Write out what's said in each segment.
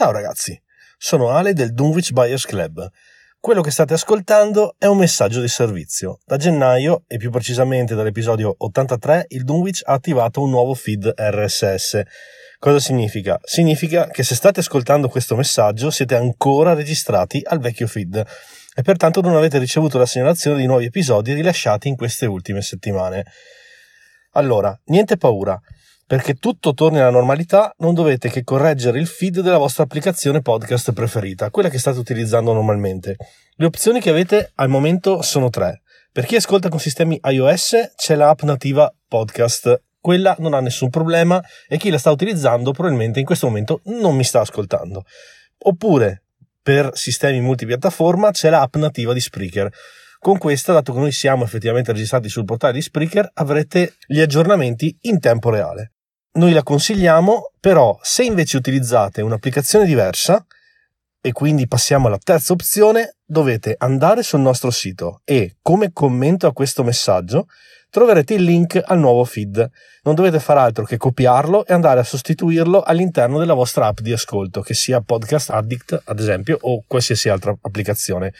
Ciao ragazzi, sono Ale del Dunwich Buyers Club. Quello che state ascoltando è un messaggio di servizio. Da gennaio, e più precisamente dall'episodio 83, il Dunwich ha attivato un nuovo feed RSS. Cosa significa? Significa che se state ascoltando questo messaggio siete ancora registrati al vecchio feed e pertanto non avete ricevuto la segnalazione di nuovi episodi rilasciati in queste ultime settimane. Allora, niente paura. Perché tutto torni alla normalità, non dovete che correggere il feed della vostra applicazione podcast preferita, quella che state utilizzando normalmente. Le opzioni che avete al momento sono tre. Per chi ascolta con sistemi iOS c'è l'app nativa podcast. Quella non ha nessun problema e chi la sta utilizzando probabilmente in questo momento non mi sta ascoltando. Oppure per sistemi multipiattaforma c'è l'app nativa di Spreaker. Con questa, dato che noi siamo effettivamente registrati sul portale di Spreaker, avrete gli aggiornamenti in tempo reale noi la consigliamo, però se invece utilizzate un'applicazione diversa, e quindi passiamo alla terza opzione, dovete andare sul nostro sito e come commento a questo messaggio troverete il link al nuovo feed. Non dovete far altro che copiarlo e andare a sostituirlo all'interno della vostra app di ascolto, che sia Podcast Addict ad esempio o qualsiasi altra applicazione.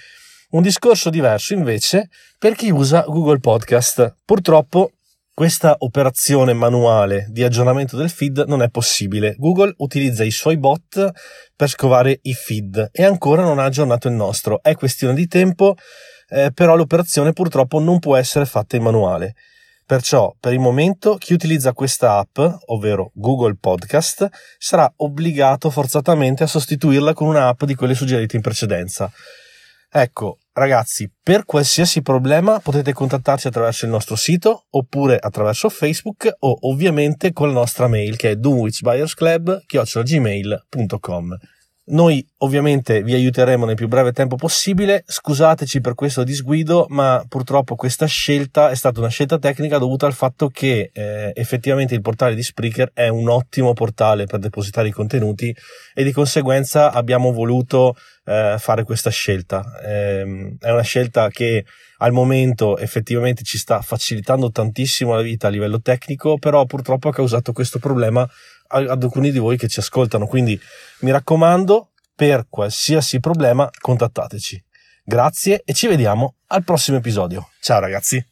Un discorso diverso invece per chi usa Google Podcast. Purtroppo questa operazione manuale di aggiornamento del feed non è possibile. Google utilizza i suoi bot per scovare i feed e ancora non ha aggiornato il nostro. È questione di tempo, eh, però l'operazione purtroppo non può essere fatta in manuale. Perciò, per il momento, chi utilizza questa app, ovvero Google Podcast, sarà obbligato forzatamente a sostituirla con un'app di quelle suggerite in precedenza. Ecco, ragazzi, per qualsiasi problema potete contattarci attraverso il nostro sito oppure attraverso Facebook o ovviamente con la nostra mail che è dunwichbuyersclub.gmail.com noi ovviamente vi aiuteremo nel più breve tempo possibile, scusateci per questo disguido, ma purtroppo questa scelta è stata una scelta tecnica dovuta al fatto che eh, effettivamente il portale di Spreaker è un ottimo portale per depositare i contenuti e di conseguenza abbiamo voluto eh, fare questa scelta. Eh, è una scelta che al momento effettivamente ci sta facilitando tantissimo la vita a livello tecnico, però purtroppo ha causato questo problema ad alcuni di voi che ci ascoltano. Quindi mi raccomando, per qualsiasi problema contattateci. Grazie e ci vediamo al prossimo episodio. Ciao ragazzi!